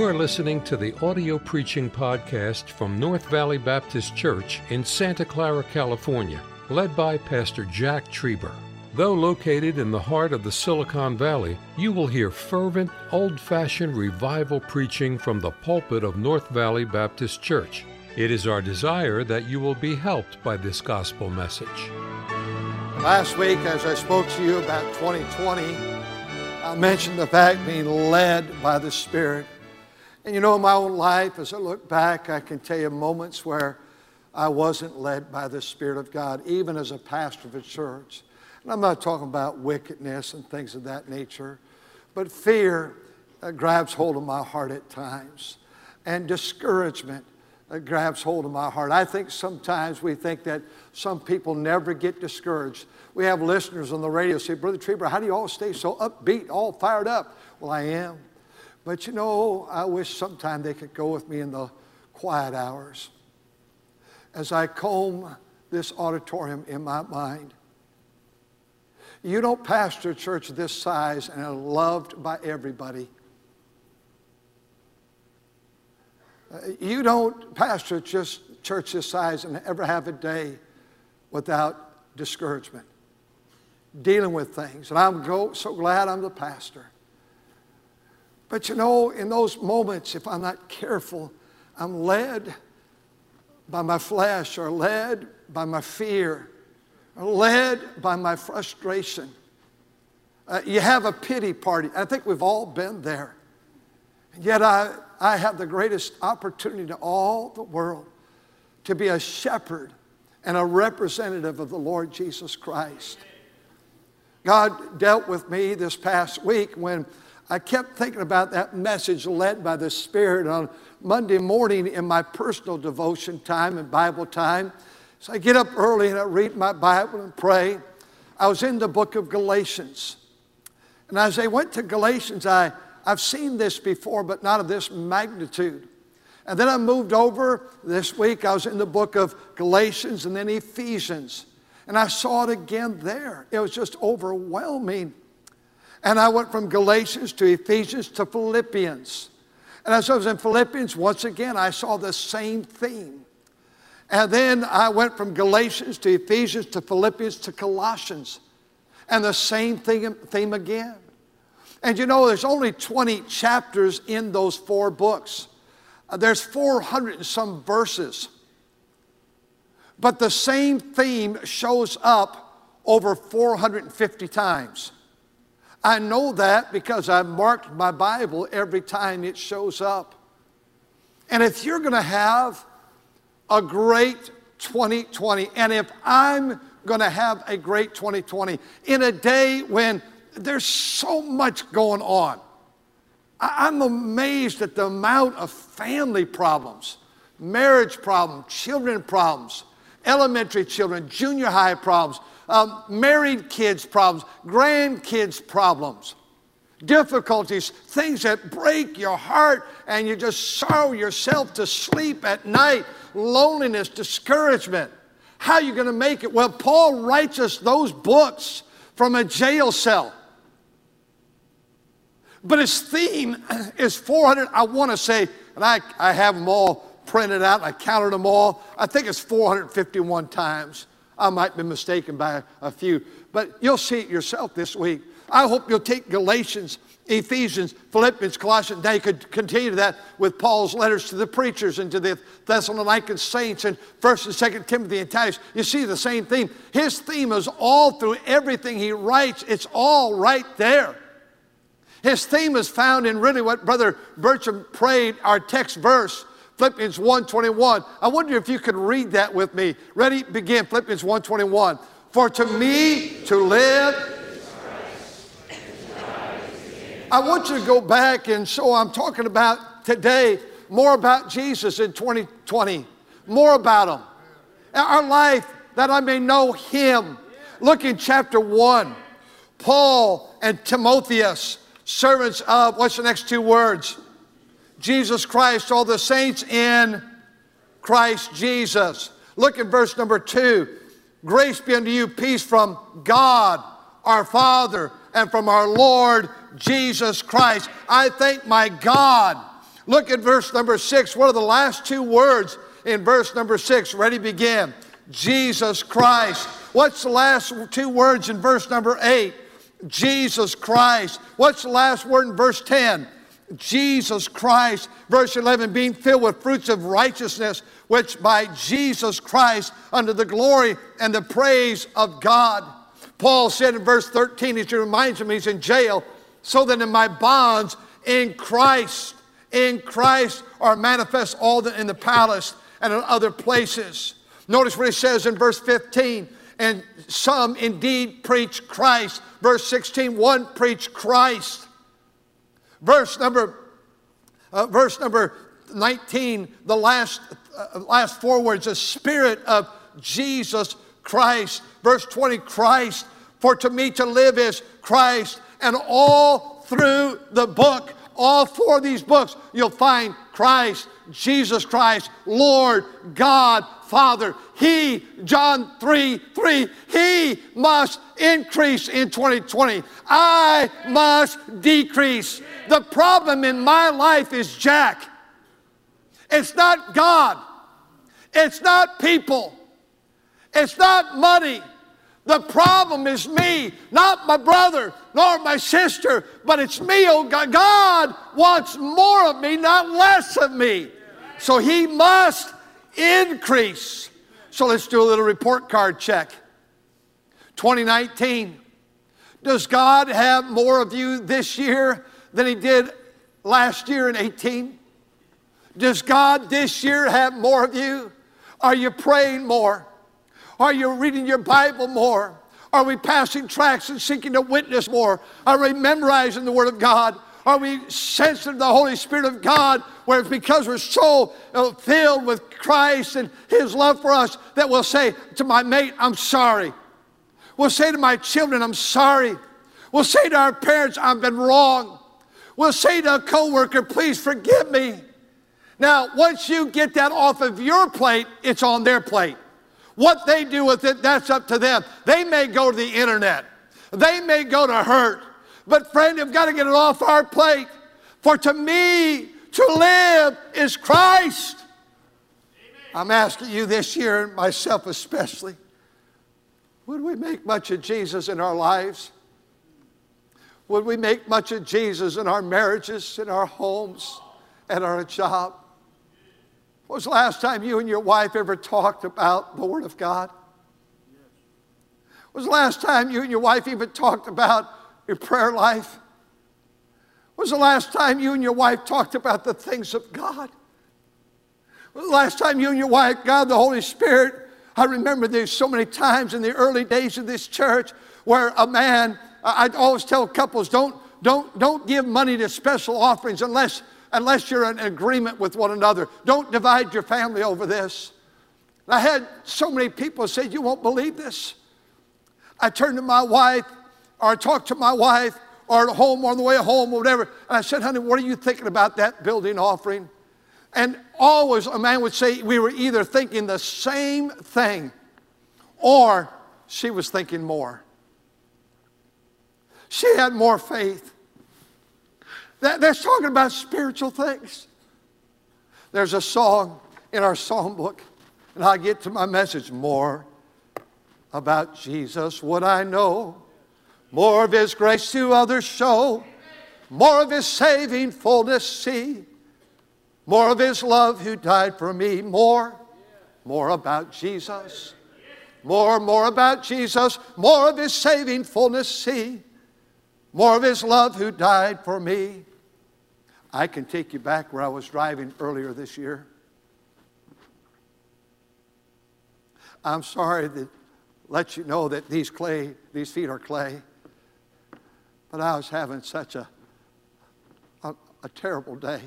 You are listening to the audio preaching podcast from North Valley Baptist Church in Santa Clara, California, led by Pastor Jack Trieber. Though located in the heart of the Silicon Valley, you will hear fervent, old fashioned revival preaching from the pulpit of North Valley Baptist Church. It is our desire that you will be helped by this gospel message. Last week, as I spoke to you about 2020, I mentioned the fact being led by the Spirit. And you know, in my own life, as I look back, I can tell you moments where I wasn't led by the Spirit of God, even as a pastor of a church. And I'm not talking about wickedness and things of that nature, but fear uh, grabs hold of my heart at times, and discouragement uh, grabs hold of my heart. I think sometimes we think that some people never get discouraged. We have listeners on the radio say, Brother Trieber, how do you all stay so upbeat, all fired up? Well, I am. But you know, I wish sometime they could go with me in the quiet hours as I comb this auditorium in my mind. You don't pastor a church this size and are loved by everybody. Uh, you don't pastor just church this size and ever have a day without discouragement, dealing with things. And I'm so glad I'm the pastor. But you know, in those moments, if I'm not careful, I'm led by my flesh or led by my fear or led by my frustration. Uh, you have a pity party. I think we've all been there. And yet I, I have the greatest opportunity to all the world to be a shepherd and a representative of the Lord Jesus Christ. God dealt with me this past week when I kept thinking about that message led by the Spirit on Monday morning in my personal devotion time and Bible time. So I get up early and I read my Bible and pray. I was in the book of Galatians. And as I went to Galatians, I, I've seen this before, but not of this magnitude. And then I moved over this week. I was in the book of Galatians and then Ephesians. And I saw it again there. It was just overwhelming. And I went from Galatians to Ephesians to Philippians. And as I was in Philippians, once again, I saw the same theme. And then I went from Galatians to Ephesians to Philippians to Colossians. And the same thing, theme again. And you know, there's only 20 chapters in those four books. Uh, there's 400 and some verses. But the same theme shows up over 450 times. I know that because I marked my Bible every time it shows up. And if you're going to have a great 2020, and if I'm going to have a great 2020 in a day when there's so much going on, I'm amazed at the amount of family problems, marriage problems, children problems, elementary children, junior high problems, um, married kids' problems, grandkids' problems, difficulties, things that break your heart and you just sorrow yourself to sleep at night, loneliness, discouragement. How are you going to make it? Well, Paul writes us those books from a jail cell. But his theme is 400, I want to say, and I, I have them all printed out, I counted them all. I think it's 451 times. I might be mistaken by a few, but you'll see it yourself this week. I hope you'll take Galatians, Ephesians, Philippians, Colossians. You could continue that with Paul's letters to the preachers and to the Thessalonican saints and 1st and 2nd Timothy and Titus. You see the same theme. His theme is all through everything he writes. It's all right there. His theme is found in really what Brother Bertram prayed, our text verse. Philippians 1:21. I wonder if you could read that with me. Ready? Begin. Philippians 1:21. For to me to live I want you to go back and so I'm talking about today more about Jesus in 2020. More about him. Our life that I may know him. Look in chapter 1. Paul and Timotheus, servants of what's the next two words? Jesus Christ, all the saints in Christ Jesus. Look at verse number two. Grace be unto you, peace from God, our Father, and from our Lord Jesus Christ. I thank my God. Look at verse number six. What are the last two words in verse number six? Ready, begin. Jesus Christ. What's the last two words in verse number eight? Jesus Christ. What's the last word in verse 10? Jesus Christ. Verse 11, being filled with fruits of righteousness, which by Jesus Christ, under the glory and the praise of God. Paul said in verse 13, as he reminds him he's in jail, so that in my bonds in Christ, in Christ are manifest all that in the palace and in other places. Notice what he says in verse 15, and some indeed preach Christ. Verse 16, one preach Christ. Verse number, uh, verse number 19, the last, uh, last four words, the Spirit of Jesus Christ. Verse 20, Christ. For to me to live is Christ. And all through the book, all four of these books, you'll find Christ, Jesus Christ, Lord, God, Father. He, John 3 3, He must increase in 2020. I must decrease. The problem in my life is Jack. It's not God. It's not people. It's not money. The problem is me, not my brother, nor my sister, but it's me, oh God. God wants more of me, not less of me. So He must increase. So let's do a little report card check. 2019. Does God have more of you this year than He did last year in 18? Does God this year have more of you? Are you praying more? Are you reading your Bible more? Are we passing tracts and seeking to witness more? Are we memorizing the Word of God? Are we sensitive to the Holy Spirit of God where it's because we're so uh, filled with Christ and His love for us that we'll say to my mate, I'm sorry. We'll say to my children, I'm sorry. We'll say to our parents, I've been wrong. We'll say to a coworker, please forgive me. Now, once you get that off of your plate, it's on their plate. What they do with it, that's up to them. They may go to the internet. They may go to hurt. But friend, we've got to get it off our plate. For to me, to live is Christ. Amen. I'm asking you this year, myself especially, would we make much of Jesus in our lives? Would we make much of Jesus in our marriages, in our homes, at our job? Was the last time you and your wife ever talked about the Word of God? Was the last time you and your wife even talked about your prayer life? Was the last time you and your wife talked about the things of God? When the last time you and your wife, God the Holy Spirit, I remember there's so many times in the early days of this church where a man, I'd always tell couples, don't, don't, don't give money to special offerings unless, unless you're in agreement with one another. Don't divide your family over this. I had so many people say, You won't believe this. I turned to my wife or I to my wife or at home or on the way home or whatever. And I said, honey, what are you thinking about that building offering? And always a man would say we were either thinking the same thing or she was thinking more. She had more faith. That, that's talking about spiritual things. There's a song in our song book, and I get to my message more about Jesus what I know more of His grace to others show, more of His saving fullness see, more of His love who died for me, more, more about Jesus, more, more about Jesus, more of His saving fullness see, more of His love who died for me. I can take you back where I was driving earlier this year. I'm sorry to let you know that these clay, these feet are clay. But I was having such a, a, a terrible day.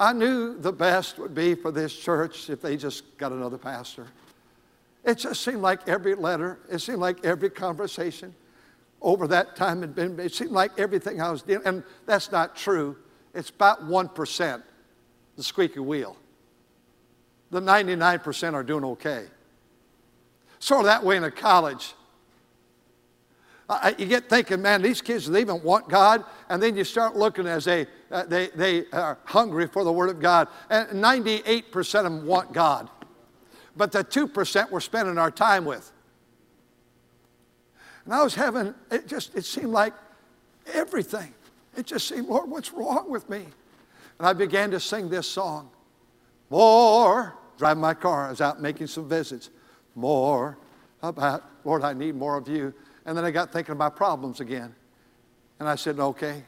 I knew the best would be for this church if they just got another pastor. It just seemed like every letter, it seemed like every conversation over that time had been, it seemed like everything I was doing, and that's not true. It's about 1%, the squeaky wheel. The 99% are doing okay. Sort of that way in a college you get thinking, man, these kids, they even want God. And then you start looking as they, uh, they, they are hungry for the Word of God. And 98% of them want God. But the 2% we're spending our time with. And I was having, it just, it seemed like everything. It just seemed, Lord, what's wrong with me? And I began to sing this song. More, driving my car, I was out making some visits. More about, Lord, I need more of you. And then I got thinking my problems again. And I said, okay,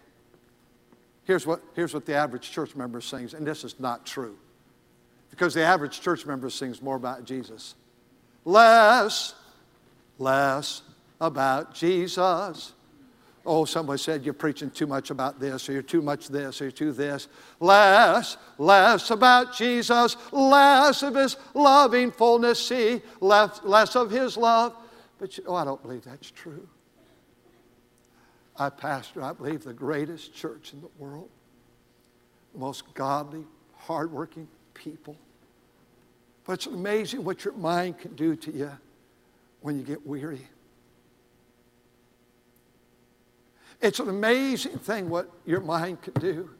here's what, here's what the average church member sings. And this is not true. Because the average church member sings more about Jesus. Less, less about Jesus. Oh, somebody said you're preaching too much about this, or you're too much this, or you're too this. Less, less about Jesus, less of his loving fullness, see, less, less of his love. But, you, oh, I don't believe that's true. I pastor, I believe, the greatest church in the world, the most godly, hardworking people. But it's amazing what your mind can do to you when you get weary. It's an amazing thing what your mind can do.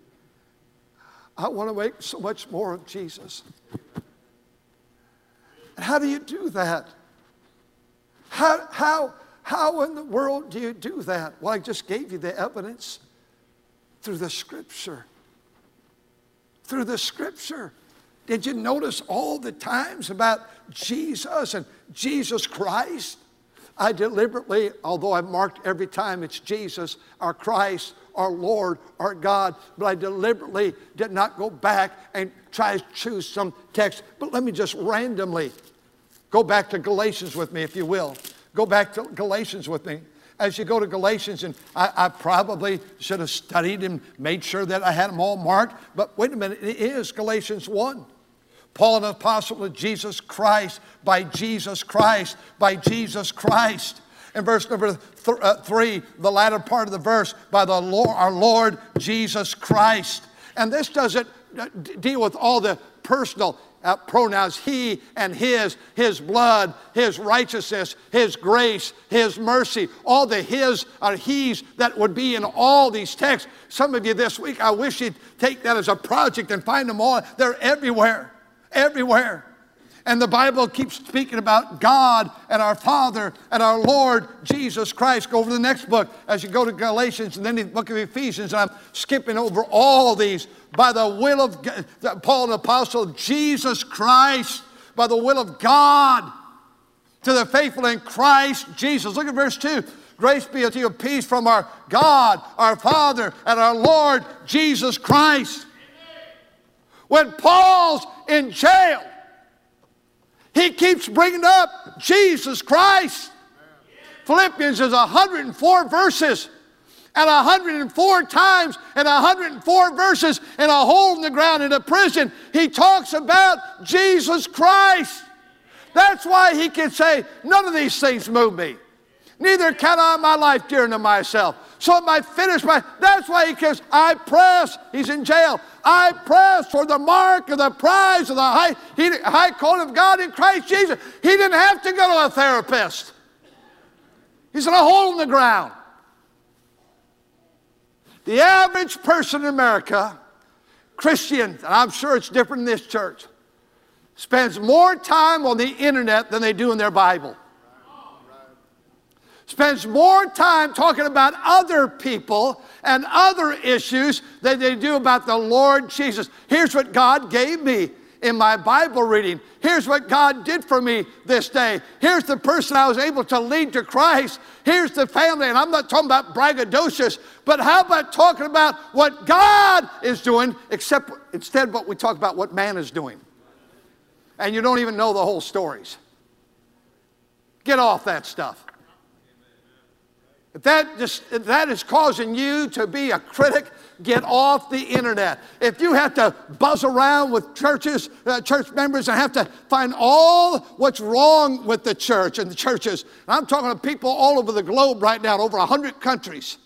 I want to make so much more of Jesus. And how do you do that? How, how, how in the world do you do that? Well, I just gave you the evidence through the scripture. Through the scripture. Did you notice all the times about Jesus and Jesus Christ? I deliberately, although I've marked every time it's Jesus, our Christ, our Lord, our God, but I deliberately did not go back and try to choose some text. But let me just randomly go back to Galatians with me, if you will. Go back to Galatians with me. As you go to Galatians, and I, I probably should have studied and made sure that I had them all marked, but wait a minute, it is Galatians 1. Paul, an apostle of Jesus Christ, by Jesus Christ, by Jesus Christ. In verse number th- uh, three, the latter part of the verse, by the Lord, our Lord Jesus Christ. And this doesn't uh, deal with all the personal uh, pronouns he and his, his blood, his righteousness, his grace, his mercy, all the his or he's that would be in all these texts. Some of you this week, I wish you'd take that as a project and find them all. They're everywhere everywhere. And the Bible keeps speaking about God and our Father and our Lord Jesus Christ. Go over to the next book as you go to Galatians and then the book of Ephesians. And I'm skipping over all these by the will of God, Paul, the apostle Jesus Christ, by the will of God, to the faithful in Christ Jesus. Look at verse 2. Grace be unto you, peace from our God, our Father, and our Lord Jesus Christ. When Paul's in jail, he keeps bringing up Jesus Christ. Philippians is 104 verses and 104 times and 104 verses in a hole in the ground in a prison. He talks about Jesus Christ. That's why he can say, None of these things move me. Neither can I my life dear unto myself. So might finish my. That's why he says, I press. He's in jail. I press for the mark of the prize of the high, he, high calling of God in Christ Jesus. He didn't have to go to a therapist. He's in a hole in the ground. The average person in America, Christian, and I'm sure it's different in this church, spends more time on the internet than they do in their Bible spends more time talking about other people and other issues than they do about the Lord Jesus. Here's what God gave me in my Bible reading. Here's what God did for me this day. Here's the person I was able to lead to Christ. Here's the family. And I'm not talking about braggadocious, but how about talking about what God is doing, except instead what we talk about what man is doing. And you don't even know the whole stories. Get off that stuff. If that, just, if that is causing you to be a critic, get off the internet. If you have to buzz around with churches, uh, church members, and have to find all what's wrong with the church and the churches, and I'm talking to people all over the globe right now, over 100 countries.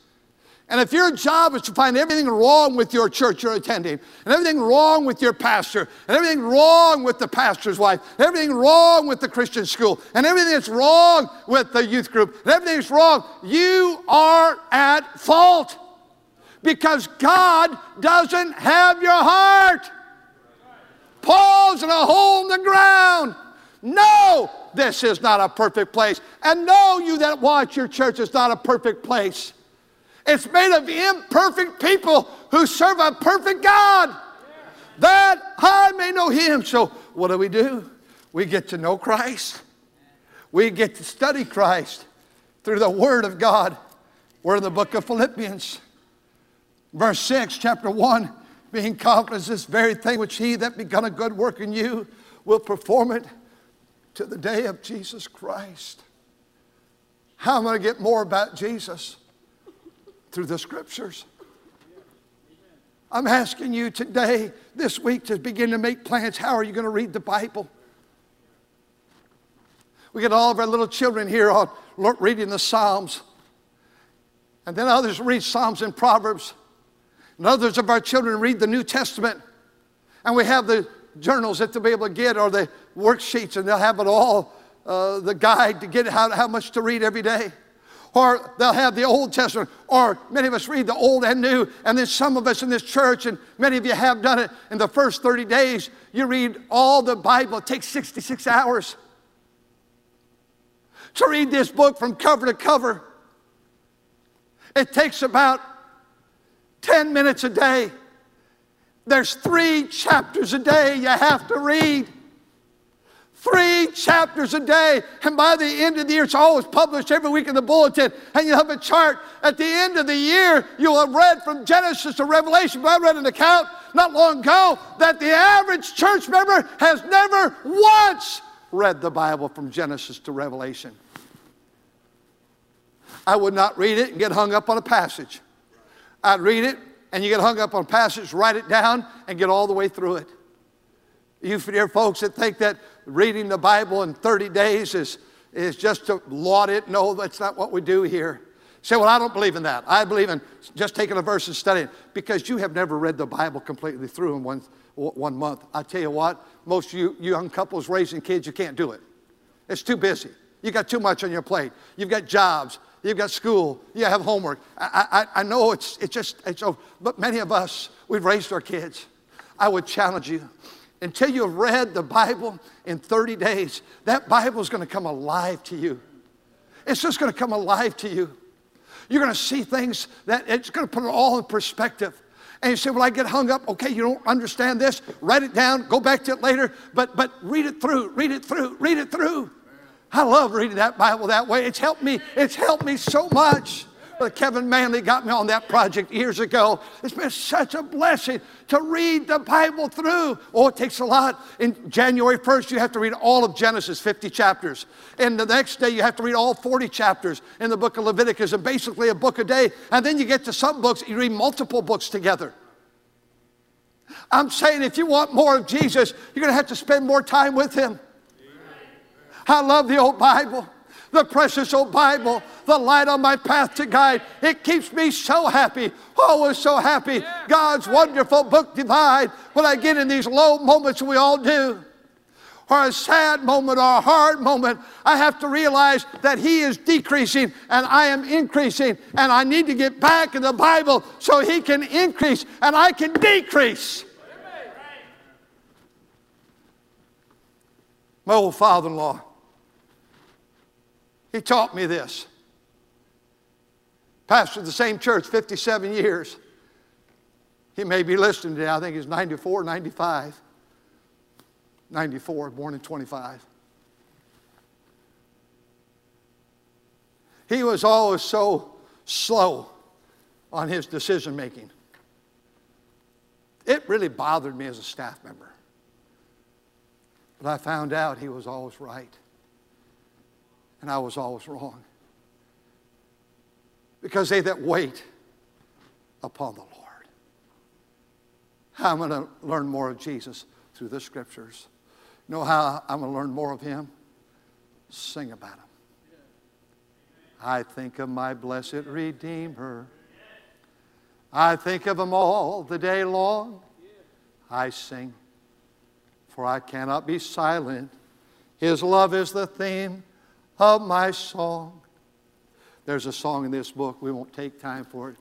And if your job is to find everything wrong with your church you're attending, and everything wrong with your pastor, and everything wrong with the pastor's wife, everything wrong with the Christian school, and everything that's wrong with the youth group, and everything's wrong, you are at fault. because God doesn't have your heart. Paul's in a hole in the ground. No, this is not a perfect place. And no, you that watch your church is not a perfect place. It's made of imperfect people who serve a perfect God. That I may know Him. So, what do we do? We get to know Christ. We get to study Christ through the Word of God. We're in the book of Philippians, verse 6, chapter 1 being confident this very thing which he that begun a good work in you will perform it to the day of Jesus Christ. How am I going to get more about Jesus? Through the scriptures. I'm asking you today, this week, to begin to make plans. How are you going to read the Bible? We get all of our little children here on reading the Psalms. And then others read Psalms and Proverbs. And others of our children read the New Testament. And we have the journals that they'll be able to get or the worksheets, and they'll have it all, uh, the guide to get how, how much to read every day. Or they'll have the Old Testament, or many of us read the Old and New, and then some of us in this church, and many of you have done it in the first 30 days, you read all the Bible. It takes 66 hours to read this book from cover to cover. It takes about 10 minutes a day. There's three chapters a day you have to read. Three chapters a day. And by the end of the year, it's always published every week in the bulletin. And you have a chart. At the end of the year, you'll have read from Genesis to Revelation. But I read an account not long ago that the average church member has never once read the Bible from Genesis to Revelation. I would not read it and get hung up on a passage. I'd read it, and you get hung up on a passage, write it down, and get all the way through it. You dear folks that think that reading the Bible in 30 days is, is just to laud it, no, that's not what we do here. Say, well, I don't believe in that. I believe in just taking a verse and studying because you have never read the Bible completely through in one, one month. I tell you what, most you young couples raising kids, you can't do it. It's too busy. You got too much on your plate. You've got jobs you've got school, you have homework. I, I, I know it's, it's just, it's, oh, but many of us, we've raised our kids. I would challenge you until you've read the Bible in 30 days, that Bible is going to come alive to you. It's just going to come alive to you. You're going to see things that it's going to put it all in perspective. And you say, Well, I get hung up. Okay, you don't understand this. Write it down, go back to it later, but, but read it through, read it through, read it through. I love reading that Bible that way. It's helped me, it's helped me so much. But Kevin Manley got me on that project years ago. It's been such a blessing to read the Bible through. Oh, it takes a lot. In January 1st, you have to read all of Genesis, 50 chapters. And the next day, you have to read all 40 chapters in the book of Leviticus, and basically a book a day. And then you get to some books, you read multiple books together. I'm saying if you want more of Jesus, you're going to have to spend more time with Him. I love the old Bible, the precious old Bible, the light on my path to guide. It keeps me so happy, always so happy. God's wonderful book divide when I get in these low moments, we all do or a sad moment or a hard moment, I have to realize that He is decreasing and I am increasing. And I need to get back in the Bible so He can increase and I can decrease. My old father in law, he taught me this. Pastor of the same church 57 years. He may be listening today. I think he's 94, 95. 94, born in 25. He was always so slow on his decision making. It really bothered me as a staff member. But I found out he was always right and I was always wrong. Because they that wait upon the Lord. Am going to learn more of Jesus? Through the scriptures. You know how I'm going to learn more of him? Sing about him. I think of my blessed Redeemer. I think of him all the day long. I sing, for I cannot be silent. His love is the theme of my song. There's a song in this book, we won't take time for it.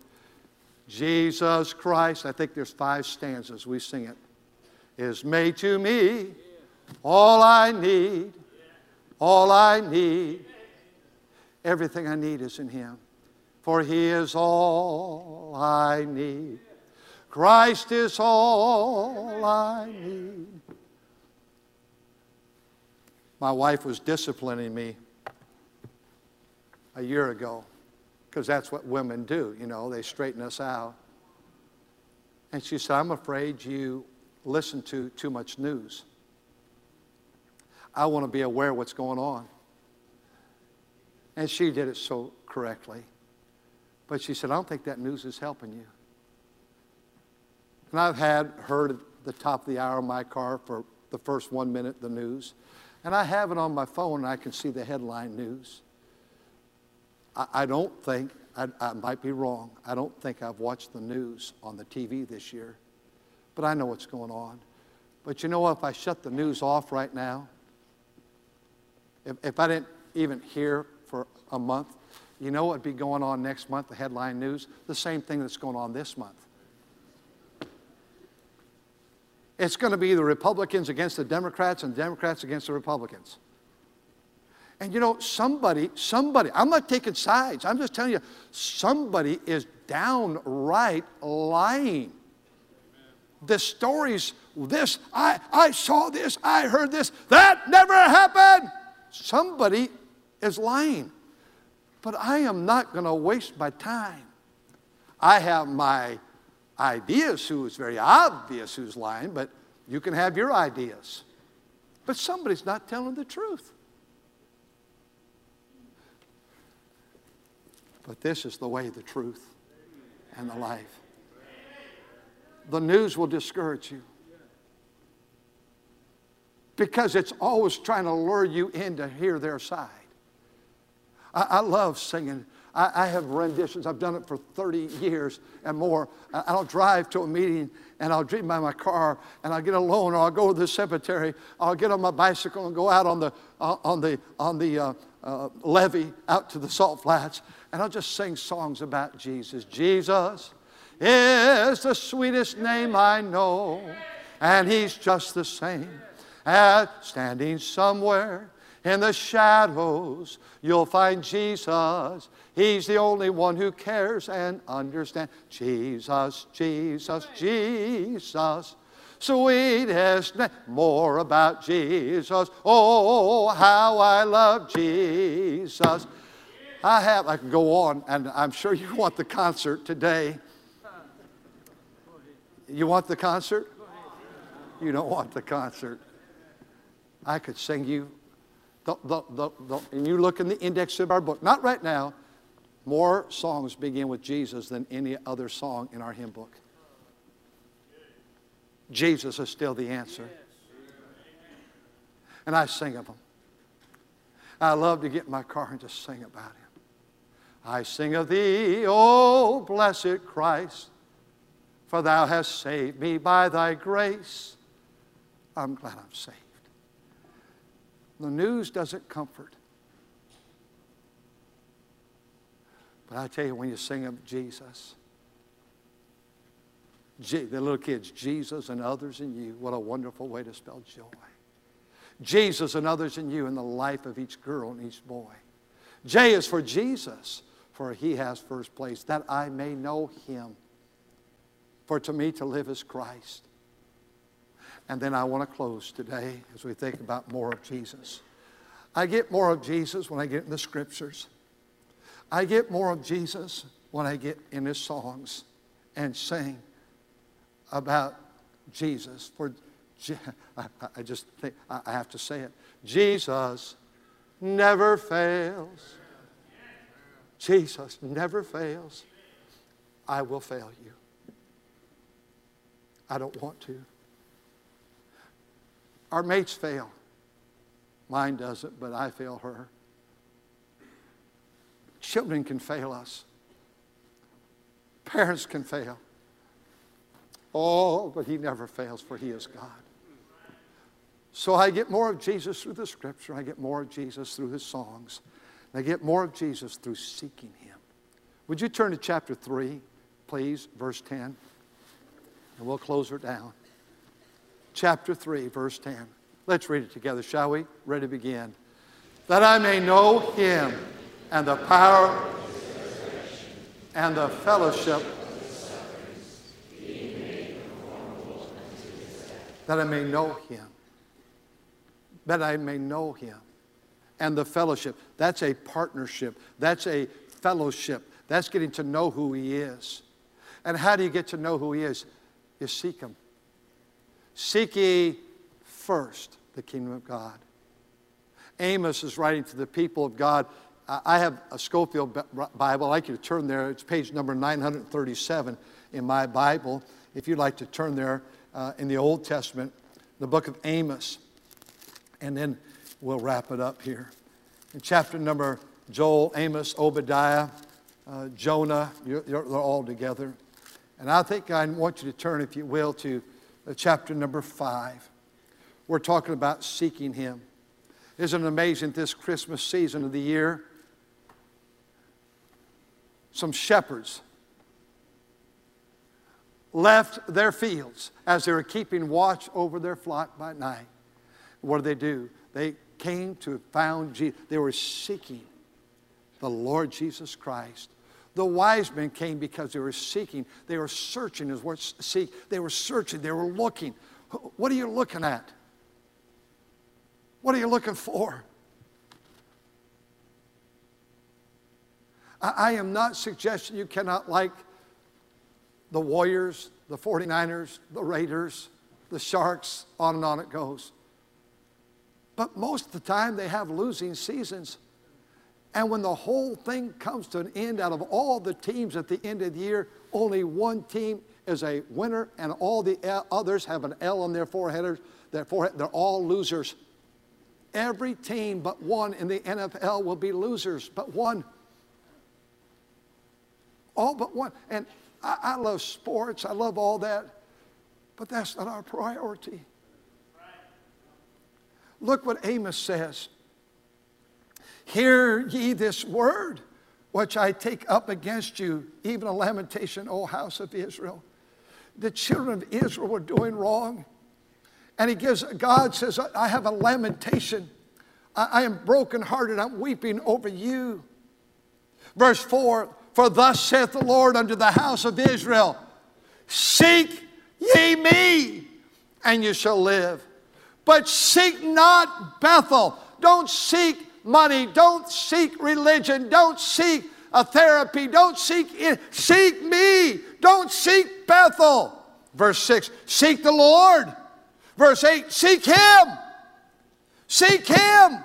Jesus Christ, I think there's five stanzas, we sing it, is made to me all I need, all I need. Everything I need is in Him, for He is all I need. Christ is all I need. My wife was disciplining me a year ago because that's what women do, you know, they straighten us out. And she said, I'm afraid you listen to too much news. I want to be aware of what's going on. And she did it so correctly. But she said, I don't think that news is helping you. And I've had heard at the top of the hour in my car for the first one minute the news. And I have it on my phone and I can see the headline news. I, I don't think, I, I might be wrong, I don't think I've watched the news on the TV this year. But I know what's going on. But you know what? If I shut the news off right now, if, if I didn't even hear for a month, you know what would be going on next month, the headline news? The same thing that's going on this month. It's going to be the Republicans against the Democrats and Democrats against the Republicans. And you know, somebody, somebody, I'm not taking sides, I'm just telling you, somebody is downright lying. The stories, this, I, I saw this, I heard this, that never happened. Somebody is lying. But I am not going to waste my time. I have my ideas who is very obvious who's lying, but you can have your ideas. But somebody's not telling the truth. But this is the way, the truth, and the life. The news will discourage you because it's always trying to lure you in to hear their side. I, I love singing. I, I, have renditions. I've done it for 30 years and more. I'll drive to a meeting and I'll dream by my car and I'll get alone or I'll go to the cemetery. I'll get on my bicycle and go out on the, uh, on the, on the uh, uh, levee out to the salt flats and I'll just sing songs about Jesus. Jesus is the sweetest name I know and he's just the same as standing somewhere in the shadows, you'll find Jesus. He's the only one who cares and understands. Jesus, Jesus, Jesus. Sweetest name. More about Jesus. Oh, how I love Jesus. I have, I can go on, and I'm sure you want the concert today. You want the concert? You don't want the concert. I could sing you the, the, the, the, and you look in the index of our book, not right now, more songs begin with Jesus than any other song in our hymn book. Jesus is still the answer. And I sing of him. I love to get in my car and just sing about him. I sing of thee, O blessed Christ, for thou hast saved me by thy grace. I'm glad I'm saved. The news doesn't comfort. But I tell you, when you sing of Jesus, the little kids, Jesus and others in you, what a wonderful way to spell joy. Jesus and others in you in the life of each girl and each boy. J is for Jesus, for he has first place, that I may know him. For to me to live is Christ. And then I want to close today as we think about more of Jesus. I get more of Jesus when I get in the scriptures. I get more of Jesus when I get in his songs and sing about Jesus. For I just think I have to say it. Jesus never fails. Jesus never fails. I will fail you. I don't want to. Our mates fail. Mine doesn't, but I fail her. Children can fail us. Parents can fail. Oh, but he never fails, for he is God. So I get more of Jesus through the scripture. I get more of Jesus through his songs. I get more of Jesus through seeking him. Would you turn to chapter 3 please, verse 10. And we'll close her down. Chapter 3, verse 10. Let's read it together, shall we? Ready to begin. That I may know him and the power and the fellowship that I may know him. That I may know him. And the fellowship. That's a partnership. That's a fellowship. That's getting to know who he is. And how do you get to know who he is? You seek him. Seek ye first the kingdom of God. Amos is writing to the people of God. I have a Scofield Bible. I'd like you to turn there. It's page number 937 in my Bible. If you'd like to turn there uh, in the Old Testament, the book of Amos. And then we'll wrap it up here. In chapter number Joel, Amos, Obadiah, uh, Jonah, you're, you're, they're all together. And I think I want you to turn, if you will, to uh, chapter number five. We're talking about seeking Him. Isn't it amazing this Christmas season of the year? Some shepherds left their fields as they were keeping watch over their flock by night. What did they do? They came to found Jesus. They were seeking the Lord Jesus Christ. The wise men came because they were seeking. They were searching, is what seek. They were searching. They were looking. What are you looking at? What are you looking for? I, I am not suggesting you cannot like the Warriors, the 49ers, the Raiders, the Sharks, on and on it goes. But most of the time, they have losing seasons. And when the whole thing comes to an end, out of all the teams at the end of the year, only one team is a winner, and all the others have an L on their forehead. Their forehead. They're all losers. Every team but one in the NFL will be losers, but one. All but one. And I, I love sports, I love all that, but that's not our priority. Look what Amos says. Hear ye this word, which I take up against you, even a lamentation, O house of Israel. The children of Israel were doing wrong. And he gives, God says, I have a lamentation. I, I am brokenhearted. I'm weeping over you. Verse 4 For thus saith the Lord unto the house of Israel, Seek ye me, and you shall live. But seek not Bethel. Don't seek money. Don't seek religion. Don't seek a therapy. Don't seek, it. seek me. Don't seek Bethel. Verse 6, seek the Lord Verse 8 Seek Him. Seek Him.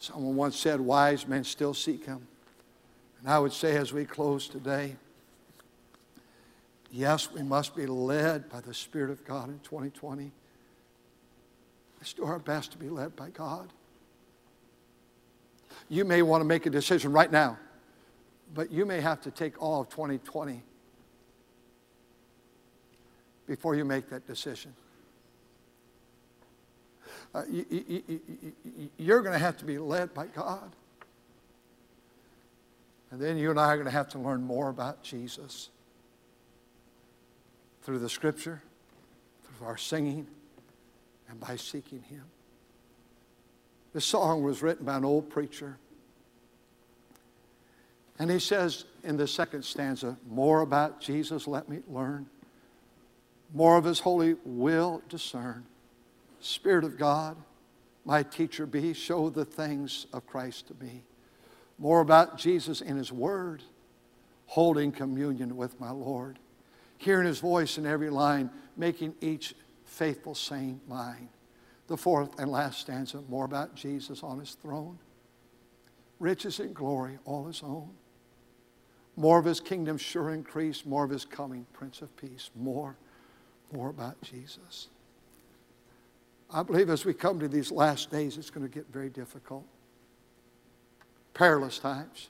Someone once said, Wise men still seek Him. And I would say, as we close today, yes, we must be led by the Spirit of God in 2020. Let's do our best to be led by God. You may want to make a decision right now, but you may have to take all of 2020 before you make that decision. Uh, you, you're going to have to be led by God. And then you and I are going to have to learn more about Jesus through the scripture, through our singing, and by seeking Him. This song was written by an old preacher. And he says in the second stanza, More about Jesus let me learn more of his holy will discern. Spirit of God, my teacher be, show the things of Christ to me. More about Jesus in his word, holding communion with my Lord. Hearing his voice in every line, making each faithful saint mine. The fourth and last stanza, more about Jesus on his throne. Riches and glory, all his own. More of his kingdom sure increase, more of his coming, Prince of Peace, more more about Jesus. I believe as we come to these last days, it's going to get very difficult. Perilous times.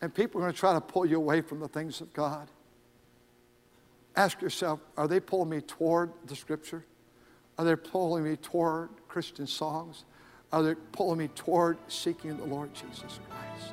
And people are going to try to pull you away from the things of God. Ask yourself are they pulling me toward the Scripture? Are they pulling me toward Christian songs? Are they pulling me toward seeking the Lord Jesus Christ?